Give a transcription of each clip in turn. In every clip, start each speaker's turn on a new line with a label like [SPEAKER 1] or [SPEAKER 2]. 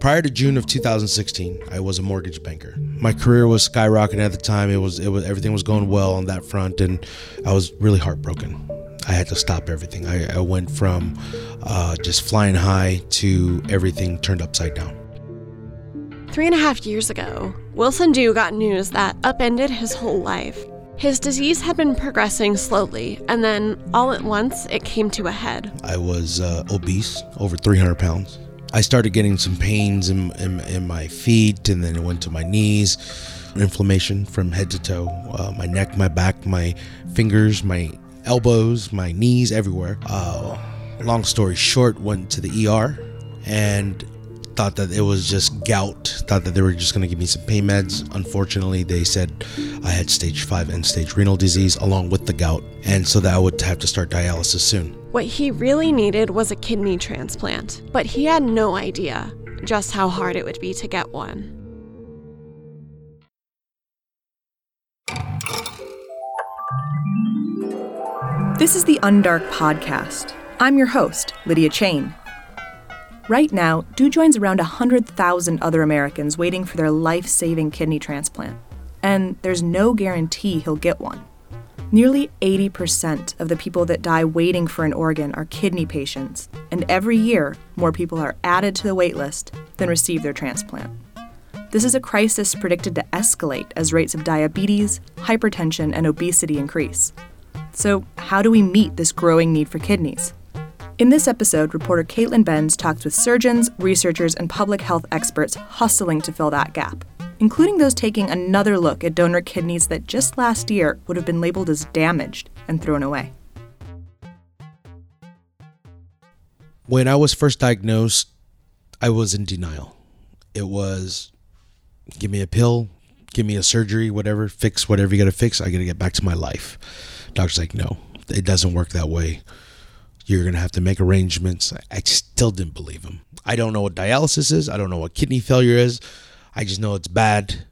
[SPEAKER 1] Prior to June of 2016, I was a mortgage banker. My career was skyrocketing at the time. It was, it was everything was going well on that front, and I was really heartbroken. I had to stop everything. I, I went from uh, just flying high to everything turned upside down.
[SPEAKER 2] Three and a half years ago, Wilson Dew got news that upended his whole life. His disease had been progressing slowly, and then all at once it came to a head.
[SPEAKER 1] I was uh, obese, over 300 pounds. I started getting some pains in, in, in, my feet, and then it went to my knees, inflammation from head to toe, uh, my neck, my back, my fingers, my elbows, my knees, everywhere. Uh, long story short, went to the ER and thought that it was just gout. Thought that they were just going to give me some pain meds. Unfortunately, they said I had stage five end stage renal disease along with the gout, and so that I would have to start dialysis soon.
[SPEAKER 2] What he really needed was a kidney transplant, but he had no idea just how hard it would be to get one.
[SPEAKER 3] This is the Undark Podcast. I'm your host, Lydia Chain. Right now, Dew joins around 100,000 other Americans waiting for their life saving kidney transplant. And there's no guarantee he'll get one. Nearly 80% of the people that die waiting for an organ are kidney patients, and every year, more people are added to the waitlist than receive their transplant. This is a crisis predicted to escalate as rates of diabetes, hypertension, and obesity increase. So, how do we meet this growing need for kidneys? In this episode, reporter Caitlin Benz talks with surgeons, researchers, and public health experts hustling to fill that gap, including those taking another look at donor kidneys that just last year would have been labeled as damaged and thrown away.
[SPEAKER 1] When I was first diagnosed, I was in denial. It was give me a pill, give me a surgery, whatever, fix whatever you got to fix. I got to get back to my life. Doctor's like, no, it doesn't work that way. You're going to have to make arrangements. I still didn't believe him. I don't know what dialysis is. I don't know what kidney failure is. I just know it's bad.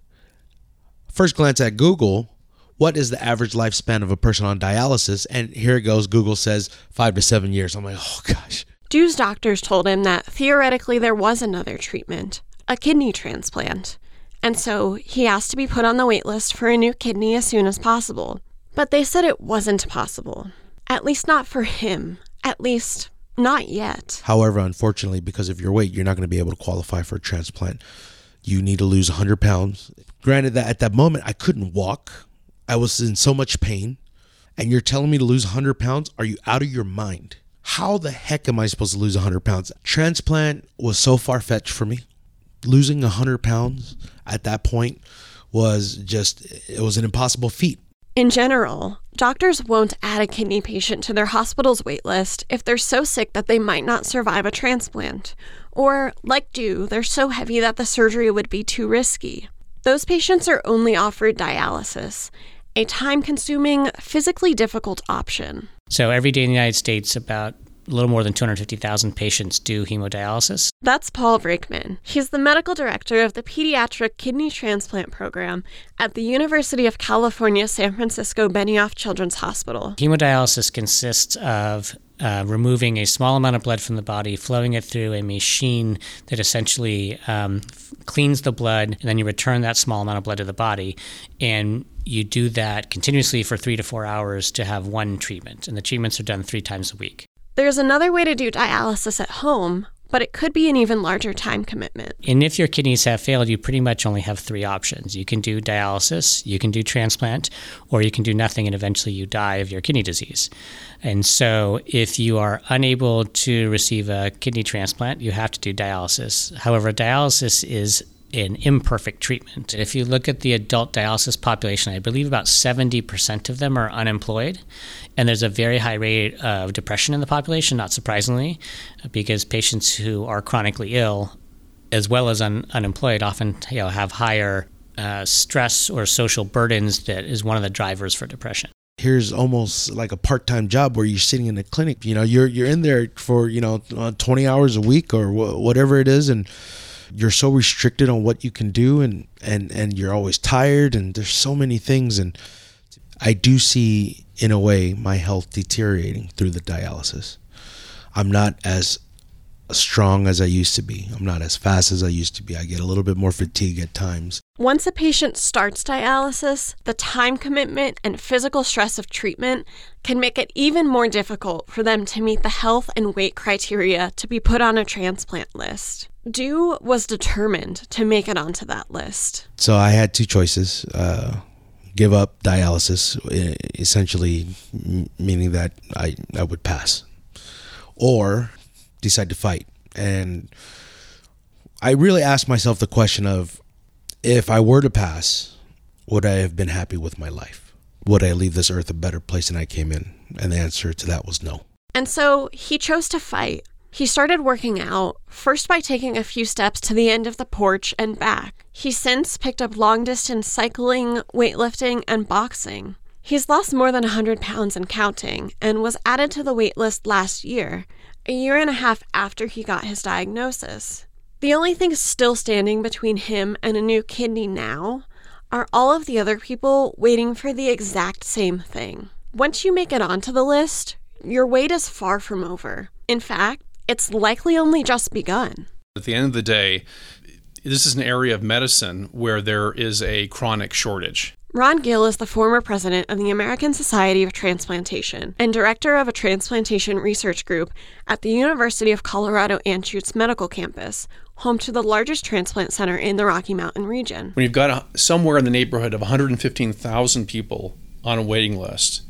[SPEAKER 1] First glance at Google, what is the average lifespan of a person on dialysis? And here it goes. Google says five to seven years. I'm like, oh gosh.
[SPEAKER 2] Dew's doctors told him that theoretically there was another treatment, a kidney transplant. And so he asked to be put on the wait list for a new kidney as soon as possible. But they said it wasn't possible. At least not for him. At least, not yet.
[SPEAKER 1] However, unfortunately, because of your weight, you're not going to be able to qualify for a transplant. You need to lose 100 pounds. Granted, that at that moment, I couldn't walk. I was in so much pain. And you're telling me to lose 100 pounds? Are you out of your mind? How the heck am I supposed to lose 100 pounds? Transplant was so far fetched for me. Losing 100 pounds at that point was just, it was an impossible feat.
[SPEAKER 2] In general, doctors won't add a kidney patient to their hospital's waitlist if they're so sick that they might not survive a transplant, or, like Dew, they're so heavy that the surgery would be too risky. Those patients are only offered dialysis, a time consuming, physically difficult option.
[SPEAKER 4] So, every day in the United States, about a little more than 250,000 patients do hemodialysis.
[SPEAKER 2] That's Paul Brakeman. He's the medical director of the Pediatric Kidney Transplant Program at the University of California, San Francisco Benioff Children's Hospital.
[SPEAKER 4] Hemodialysis consists of uh, removing a small amount of blood from the body, flowing it through a machine that essentially um, cleans the blood, and then you return that small amount of blood to the body. And you do that continuously for three to four hours to have one treatment. And the treatments are done three times a week.
[SPEAKER 2] There's another way to do dialysis at home, but it could be an even larger time commitment.
[SPEAKER 4] And if your kidneys have failed, you pretty much only have three options. You can do dialysis, you can do transplant, or you can do nothing and eventually you die of your kidney disease. And so, if you are unable to receive a kidney transplant, you have to do dialysis. However, dialysis is an imperfect treatment. If you look at the adult dialysis population, I believe about 70% of them are unemployed. And there's a very high rate of depression in the population, not surprisingly, because patients who are chronically ill, as well as un- unemployed, often you know, have higher uh, stress or social burdens that is one of the drivers for depression
[SPEAKER 1] here's almost like a part-time job where you're sitting in a clinic you know you're you're in there for you know uh, 20 hours a week or wh- whatever it is and you're so restricted on what you can do and and and you're always tired and there's so many things and I do see in a way my health deteriorating through the dialysis. I'm not as strong as I used to be. I'm not as fast as I used to be. I get a little bit more fatigue at times.
[SPEAKER 2] Once a patient starts dialysis, the time commitment and physical stress of treatment can make it even more difficult for them to meet the health and weight criteria to be put on a transplant list. Dew was determined to make it onto that list.
[SPEAKER 1] So I had two choices. Uh, give up dialysis, essentially meaning that I, I would pass, or decide to fight. And I really asked myself the question of if I were to pass, would I have been happy with my life? Would I leave this earth a better place than I came in? And the answer to that was no.
[SPEAKER 2] And so he chose to fight. He started working out, first by taking a few steps to the end of the porch and back. He's since picked up long distance cycling, weightlifting, and boxing. He's lost more than 100 pounds and counting, and was added to the wait list last year, a year and a half after he got his diagnosis. The only thing still standing between him and a new kidney now are all of the other people waiting for the exact same thing. Once you make it onto the list, your wait is far from over. In fact, it's likely only just begun.
[SPEAKER 5] At the end of the day, this is an area of medicine where there is a chronic shortage.
[SPEAKER 2] Ron Gill is the former president of the American Society of Transplantation and director of a transplantation research group at the University of Colorado Anschutz Medical Campus, home to the largest transplant center in the Rocky Mountain region.
[SPEAKER 5] When you've got a, somewhere in the neighborhood of 115,000 people on a waiting list,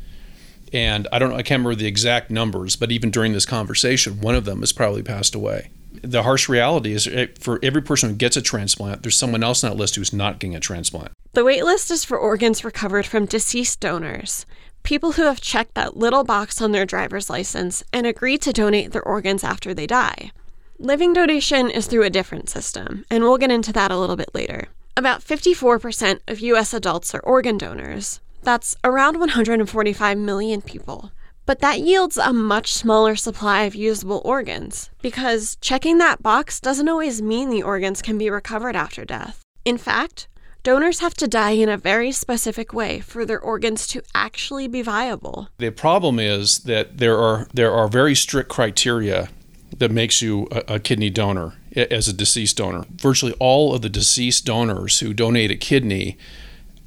[SPEAKER 5] and I don't I can't remember the exact numbers, but even during this conversation, one of them has probably passed away. The harsh reality is eh, for every person who gets a transplant, there's someone else on that list who's not getting a transplant.
[SPEAKER 2] The wait list is for organs recovered from deceased donors, people who have checked that little box on their driver's license and agreed to donate their organs after they die. Living donation is through a different system, and we'll get into that a little bit later. About 54% of US adults are organ donors. That's around 145 million people. But that yields a much smaller supply of usable organs, because checking that box doesn't always mean the organs can be recovered after death. In fact, donors have to die in a very specific way for their organs to actually be viable.
[SPEAKER 5] The problem is that there are there are very strict criteria that makes you a, a kidney donor as a deceased donor. Virtually all of the deceased donors who donate a kidney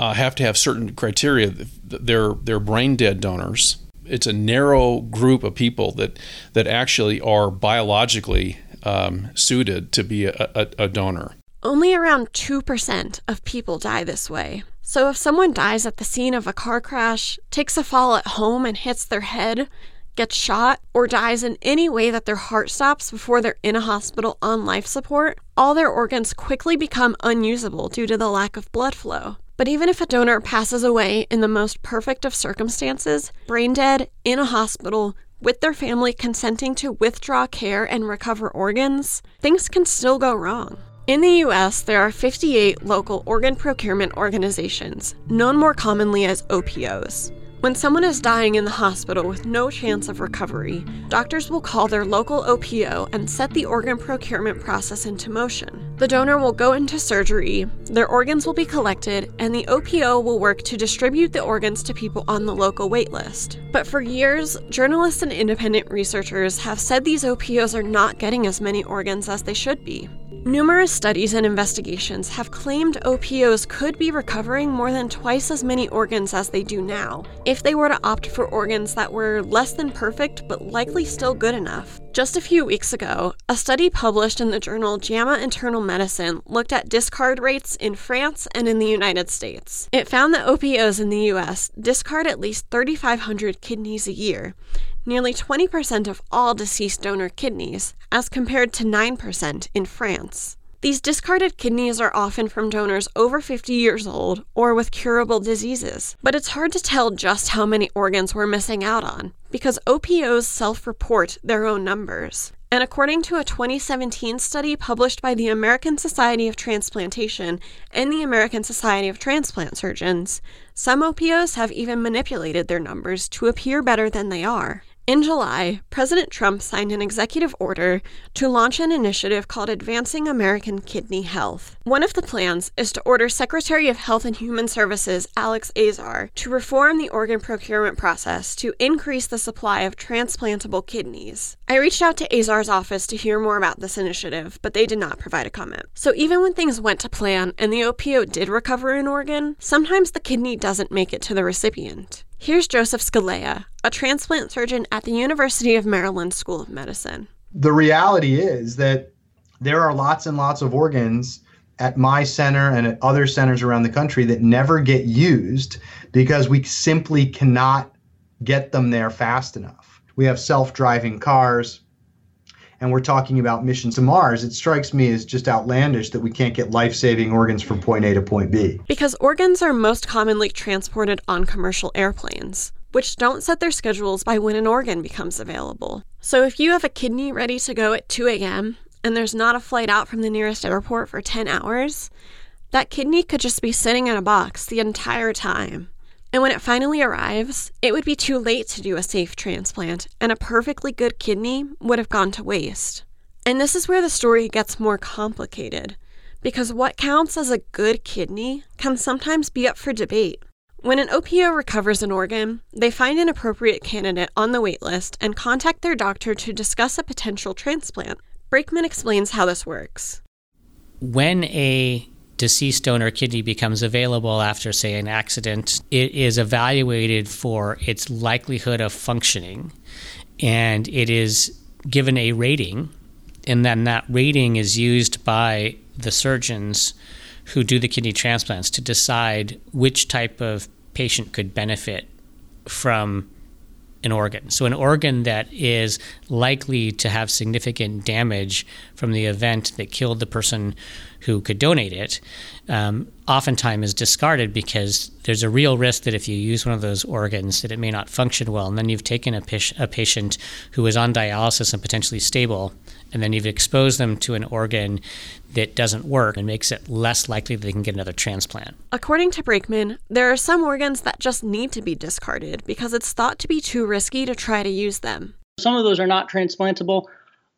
[SPEAKER 5] uh, have to have certain criteria. They're they're brain dead donors. It's a narrow group of people that that actually are biologically um, suited to be a, a, a donor.
[SPEAKER 2] Only around 2% of people die this way. So if someone dies at the scene of a car crash, takes a fall at home and hits their head, gets shot, or dies in any way that their heart stops before they're in a hospital on life support, all their organs quickly become unusable due to the lack of blood flow. But even if a donor passes away in the most perfect of circumstances, brain dead, in a hospital, with their family consenting to withdraw care and recover organs, things can still go wrong. In the US, there are 58 local organ procurement organizations, known more commonly as OPOs. When someone is dying in the hospital with no chance of recovery, doctors will call their local OPO and set the organ procurement process into motion. The donor will go into surgery, their organs will be collected, and the OPO will work to distribute the organs to people on the local waitlist. But for years, journalists and independent researchers have said these OPOs are not getting as many organs as they should be. Numerous studies and investigations have claimed OPOs could be recovering more than twice as many organs as they do now if they were to opt for organs that were less than perfect but likely still good enough. Just a few weeks ago, a study published in the journal JAMA Internal Medicine looked at discard rates in France and in the United States. It found that OPOs in the US discard at least 3,500 kidneys a year, nearly 20% of all deceased donor kidneys, as compared to 9% in France. These discarded kidneys are often from donors over 50 years old or with curable diseases, but it's hard to tell just how many organs we're missing out on because OPOs self report their own numbers. And according to a 2017 study published by the American Society of Transplantation and the American Society of Transplant Surgeons, some OPOs have even manipulated their numbers to appear better than they are. In July, President Trump signed an executive order to launch an initiative called Advancing American Kidney Health. One of the plans is to order Secretary of Health and Human Services Alex Azar to reform the organ procurement process to increase the supply of transplantable kidneys. I reached out to Azar's office to hear more about this initiative, but they did not provide a comment. So even when things went to plan and the OPO did recover an organ, sometimes the kidney doesn't make it to the recipient. Here's Joseph Scalea, a transplant surgeon at the University of Maryland School of Medicine.
[SPEAKER 6] The reality is that there are lots and lots of organs at my center and at other centers around the country that never get used because we simply cannot get them there fast enough. We have self driving cars, and we're talking about missions to Mars, it strikes me as just outlandish that we can't get life saving organs from point A to point B.
[SPEAKER 2] Because organs are most commonly transported on commercial airplanes, which don't set their schedules by when an organ becomes available. So if you have a kidney ready to go at 2 a.m. and there's not a flight out from the nearest airport for 10 hours, that kidney could just be sitting in a box the entire time. And when it finally arrives, it would be too late to do a safe transplant, and a perfectly good kidney would have gone to waste. And this is where the story gets more complicated, because what counts as a good kidney can sometimes be up for debate. When an OPO recovers an organ, they find an appropriate candidate on the waitlist and contact their doctor to discuss a potential transplant. Brakeman explains how this works.
[SPEAKER 4] When a deceased donor kidney becomes available after, say, an accident, it is evaluated for its likelihood of functioning and it is given a rating. And then that rating is used by the surgeons who do the kidney transplants to decide which type of patient could benefit from an organ. So, an organ that is likely to have significant damage from the event that killed the person who could donate it, um, oftentimes is discarded because there's a real risk that if you use one of those organs, that it may not function well, and then you've taken a, a patient who is on dialysis and potentially stable, and then you've exposed them to an organ that doesn't work and makes it less likely that they can get another transplant.
[SPEAKER 2] According to Brakeman, there are some organs that just need to be discarded because it's thought to be too risky to try to use them.
[SPEAKER 7] Some of those are not transplantable.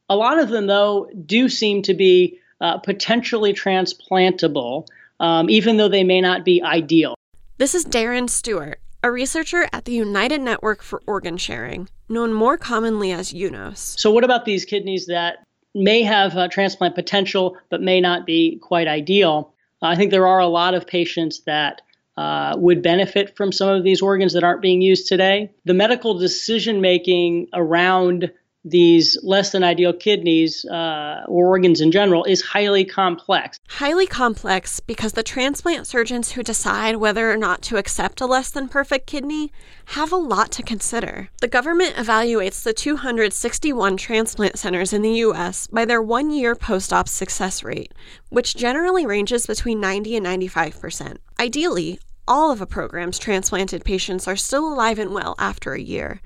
[SPEAKER 7] A lot of them, though, do seem to be uh, potentially transplantable, um, even though they may not be ideal.
[SPEAKER 2] This is Darren Stewart, a researcher at the United Network for Organ Sharing, known more commonly as UNOS.
[SPEAKER 7] So, what about these kidneys that may have uh, transplant potential but may not be quite ideal? I think there are a lot of patients that uh, would benefit from some of these organs that aren't being used today. The medical decision making around these less than ideal kidneys uh, or organs in general is highly complex.
[SPEAKER 2] Highly complex because the transplant surgeons who decide whether or not to accept a less than perfect kidney have a lot to consider. The government evaluates the 261 transplant centers in the U.S. by their one year post op success rate, which generally ranges between 90 and 95 percent. Ideally, all of a program's transplanted patients are still alive and well after a year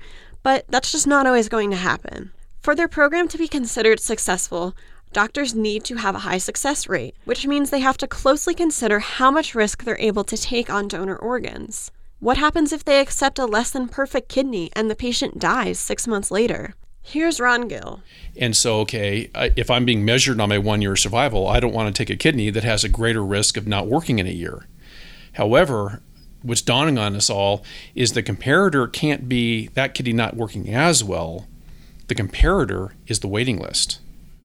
[SPEAKER 2] but that's just not always going to happen. For their program to be considered successful, doctors need to have a high success rate, which means they have to closely consider how much risk they're able to take on donor organs. What happens if they accept a less than perfect kidney and the patient dies six months later? Here's Ron Gill.
[SPEAKER 5] And so, okay, if I'm being measured on my one year survival, I don't want to take a kidney that has a greater risk of not working in a year. However, what's dawning on us all is the comparator can't be that kidney not working as well. The comparator is the waiting list.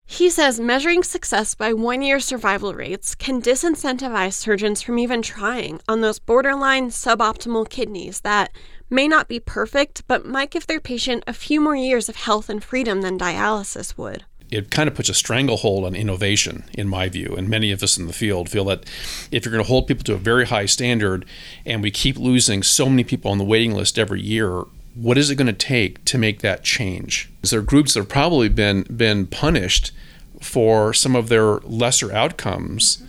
[SPEAKER 2] He says measuring success by one year survival rates can disincentivize surgeons from even trying on those borderline suboptimal kidneys that may not be perfect, but might give their patient a few more years of health and freedom than dialysis would
[SPEAKER 5] it kind of puts a stranglehold on innovation, in my view. And many of us in the field feel that if you're going to hold people to a very high standard and we keep losing so many people on the waiting list every year, what is it going to take to make that change? There are groups that have probably been been punished for some of their lesser outcomes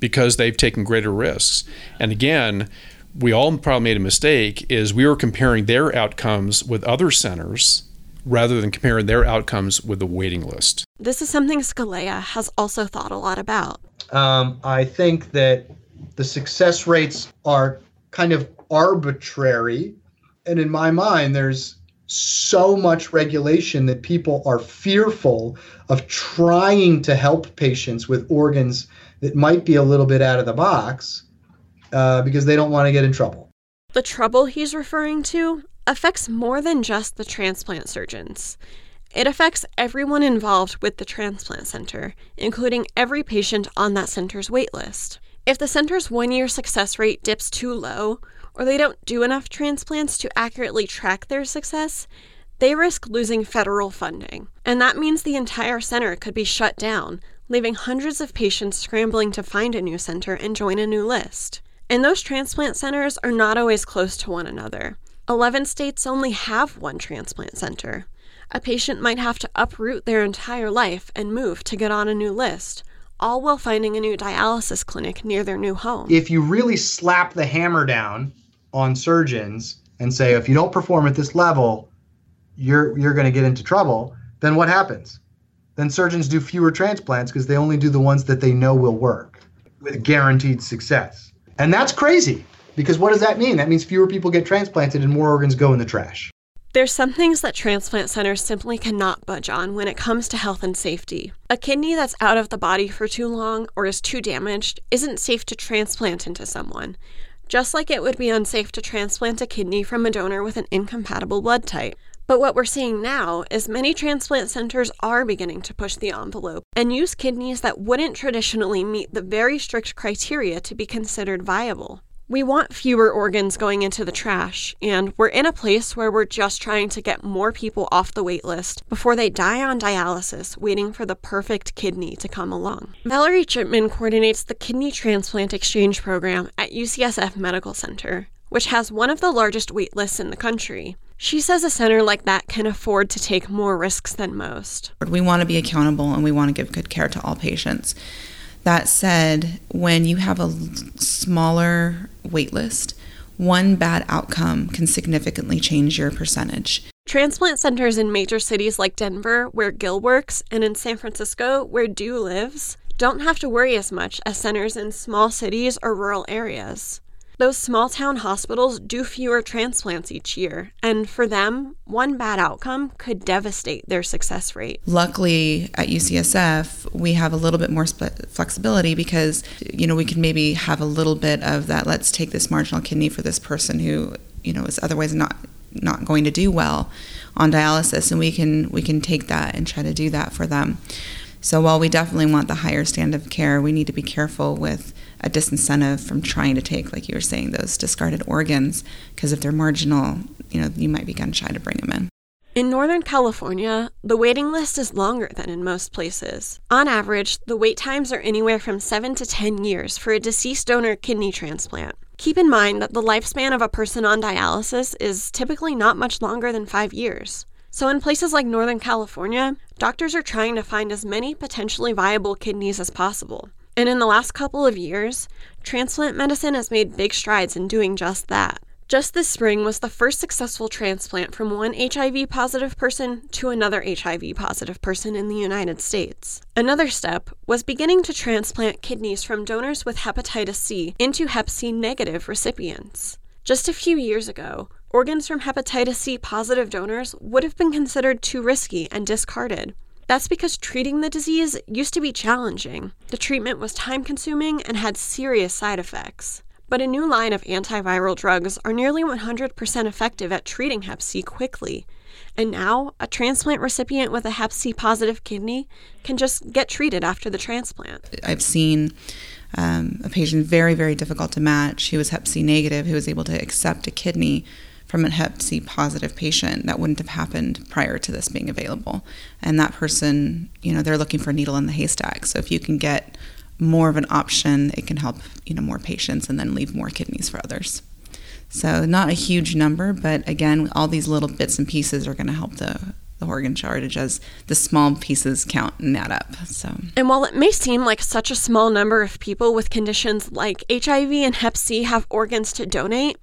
[SPEAKER 5] because they've taken greater risks. And again, we all probably made a mistake is we were comparing their outcomes with other centers rather than comparing their outcomes with the waiting list.
[SPEAKER 2] This is something Scalea has also thought a lot about.
[SPEAKER 6] Um, I think that the success rates are kind of arbitrary. And in my mind, there's so much regulation that people are fearful of trying to help patients with organs that might be a little bit out of the box uh, because they don't want to get in trouble.
[SPEAKER 2] The trouble he's referring to affects more than just the transplant surgeons. It affects everyone involved with the transplant center, including every patient on that center's waitlist. If the center's one year success rate dips too low, or they don't do enough transplants to accurately track their success, they risk losing federal funding. And that means the entire center could be shut down, leaving hundreds of patients scrambling to find a new center and join a new list. And those transplant centers are not always close to one another. 11 states only have one transplant center. A patient might have to uproot their entire life and move to get on a new list, all while finding a new dialysis clinic near their new home.
[SPEAKER 6] If you really slap the hammer down on surgeons and say if you don't perform at this level, you're you're going to get into trouble, then what happens? Then surgeons do fewer transplants because they only do the ones that they know will work with guaranteed success. And that's crazy because what does that mean? That means fewer people get transplanted and more organs go in the trash.
[SPEAKER 2] There's some things that transplant centers simply cannot budge on when it comes to health and safety. A kidney that's out of the body for too long or is too damaged isn't safe to transplant into someone just like it would be unsafe to transplant a kidney from a donor with an incompatible blood type. But what we're seeing now is many transplant centers are beginning to push the envelope and use kidneys that wouldn't traditionally meet the very strict criteria to be considered viable. We want fewer organs going into the trash, and we're in a place where we're just trying to get more people off the wait list before they die on dialysis waiting for the perfect kidney to come along. Valerie Chipman coordinates the Kidney Transplant Exchange Program at UCSF Medical Center, which has one of the largest wait lists in the country. She says a center like that can afford to take more risks than most.
[SPEAKER 8] We want to be accountable and we want to give good care to all patients. That said, when you have a smaller wait list, one bad outcome can significantly change your percentage.
[SPEAKER 2] Transplant centers in major cities like Denver, where Gill works, and in San Francisco, where Dew lives, don't have to worry as much as centers in small cities or rural areas. Those small town hospitals do fewer transplants each year, and for them, one bad outcome could devastate their success rate.
[SPEAKER 8] Luckily, at UCSF, we have a little bit more flexibility because, you know, we can maybe have a little bit of that let's take this marginal kidney for this person who, you know, is otherwise not not going to do well on dialysis and we can we can take that and try to do that for them. So while we definitely want the higher standard of care, we need to be careful with a disincentive from trying to take, like you were saying, those discarded organs, because if they're marginal, you know, you might be gun shy to bring them in.
[SPEAKER 2] In Northern California, the waiting list is longer than in most places. On average, the wait times are anywhere from 7 to 10 years for a deceased donor kidney transplant. Keep in mind that the lifespan of a person on dialysis is typically not much longer than 5 years. So, in places like Northern California, doctors are trying to find as many potentially viable kidneys as possible. And in the last couple of years, transplant medicine has made big strides in doing just that. Just this spring was the first successful transplant from one HIV positive person to another HIV positive person in the United States. Another step was beginning to transplant kidneys from donors with hepatitis C into hep C negative recipients. Just a few years ago, organs from hepatitis C positive donors would have been considered too risky and discarded. That's because treating the disease used to be challenging. The treatment was time consuming and had serious side effects. But a new line of antiviral drugs are nearly 100% effective at treating Hep C quickly. And now, a transplant recipient with a Hep C positive kidney can just get treated after the transplant.
[SPEAKER 8] I've seen um, a patient very, very difficult to match who was Hep C negative who was able to accept a kidney from a Hep C positive patient that wouldn't have happened prior to this being available. And that person, you know, they're looking for a needle in the haystack. So if you can get more of an option, it can help, you know, more patients and then leave more kidneys for others. So not a huge number, but again, all these little bits and pieces are going to help the the organ shortage as the small pieces count and add up. So,
[SPEAKER 2] and while it may seem like such a small number of people with conditions like HIV and Hep C have organs to donate,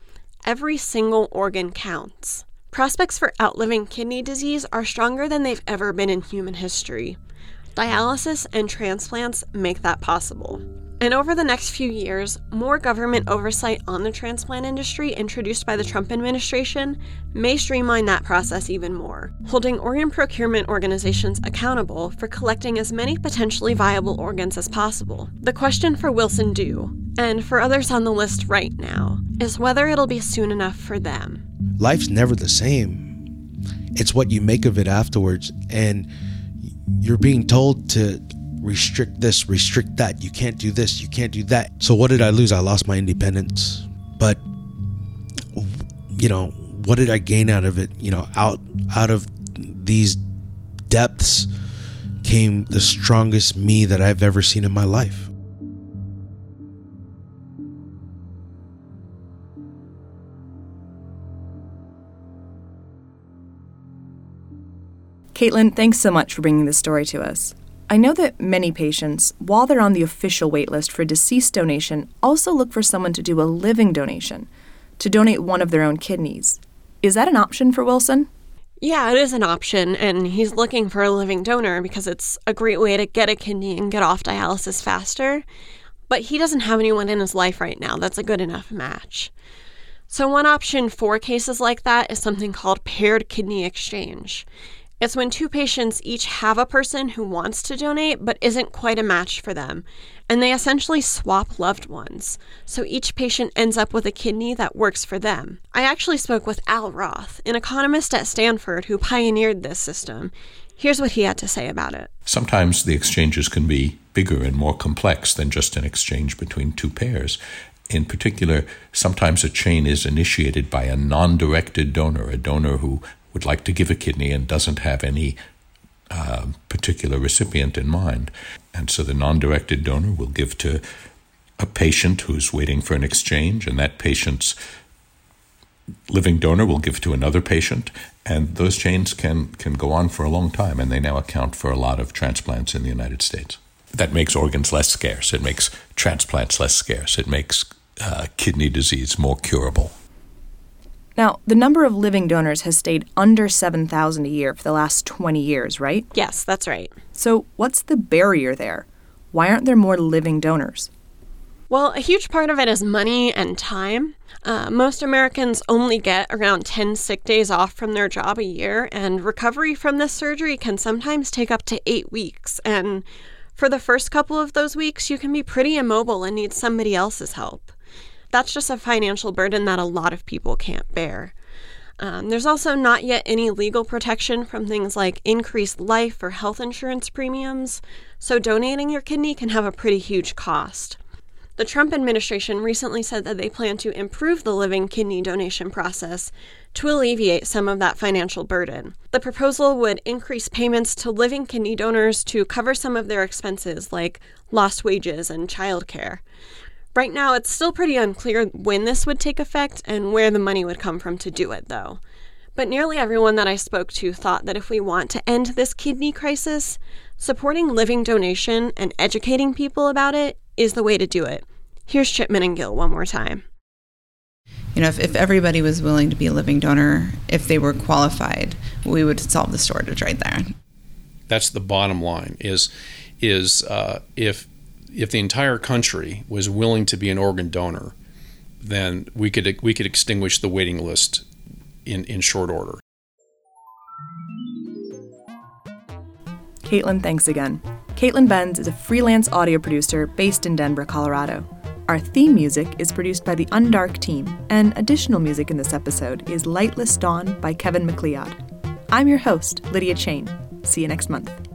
[SPEAKER 2] Every single organ counts. Prospects for outliving kidney disease are stronger than they've ever been in human history. Dialysis and transplants make that possible. And over the next few years, more government oversight on the transplant industry introduced by the Trump administration may streamline that process even more, holding organ procurement organizations accountable for collecting as many potentially viable organs as possible. The question for Wilson Du, and for others on the list right now, is whether it'll be soon enough for them.
[SPEAKER 1] Life's never the same. It's what you make of it afterwards. And you're being told to restrict this, restrict that. You can't do this, you can't do that. So what did I lose? I lost my independence. But you know, what did I gain out of it? You know, out out of these depths came the strongest me that I've ever seen in my life.
[SPEAKER 3] Caitlin, thanks so much for bringing this story to us. I know that many patients, while they're on the official waitlist for deceased donation, also look for someone to do a living donation, to donate one of their own kidneys. Is that an option for Wilson?
[SPEAKER 2] Yeah, it is an option, and he's looking for a living donor because it's a great way to get a kidney and get off dialysis faster. But he doesn't have anyone in his life right now that's a good enough match. So, one option for cases like that is something called paired kidney exchange. It's when two patients each have a person who wants to donate but isn't quite a match for them, and they essentially swap loved ones. So each patient ends up with a kidney that works for them. I actually spoke with Al Roth, an economist at Stanford who pioneered this system. Here's what he had to say about it.
[SPEAKER 9] Sometimes the exchanges can be bigger and more complex than just an exchange between two pairs. In particular, sometimes a chain is initiated by a non directed donor, a donor who would like to give a kidney and doesn't have any uh, particular recipient in mind. And so the non directed donor will give to a patient who's waiting for an exchange, and that patient's living donor will give to another patient. And those chains can, can go on for a long time, and they now account for a lot of transplants in the United States. That makes organs less scarce. It makes transplants less scarce. It makes uh, kidney disease more curable.
[SPEAKER 3] Now, the number of living donors has stayed under 7,000 a year for the last 20 years, right?
[SPEAKER 2] Yes, that's right.
[SPEAKER 3] So, what's the barrier there? Why aren't there more living donors?
[SPEAKER 2] Well, a huge part of it is money and time. Uh, most Americans only get around 10 sick days off from their job a year, and recovery from this surgery can sometimes take up to eight weeks. And for the first couple of those weeks, you can be pretty immobile and need somebody else's help that's just a financial burden that a lot of people can't bear. Um, there's also not yet any legal protection from things like increased life or health insurance premiums, so donating your kidney can have a pretty huge cost. The Trump administration recently said that they plan to improve the living kidney donation process to alleviate some of that financial burden. The proposal would increase payments to living kidney donors to cover some of their expenses like lost wages and childcare. Right now, it's still pretty unclear when this would take effect and where the money would come from to do it, though. But nearly everyone that I spoke to thought that if we want to end this kidney crisis, supporting living donation and educating people about it is the way to do it. Here's Chipman and Gill one more time.
[SPEAKER 8] You know, if, if everybody was willing to be a living donor, if they were qualified, we would solve the shortage right there.
[SPEAKER 5] That's the bottom line. Is is uh, if if the entire country was willing to be an organ donor, then we could we could extinguish the waiting list in, in short order.
[SPEAKER 3] Caitlin, thanks again. Caitlin Benz is a freelance audio producer based in Denver, Colorado. Our theme music is produced by the Undark team, and additional music in this episode is Lightless Dawn by Kevin MacLeod. I'm your host, Lydia Chain. See you next month.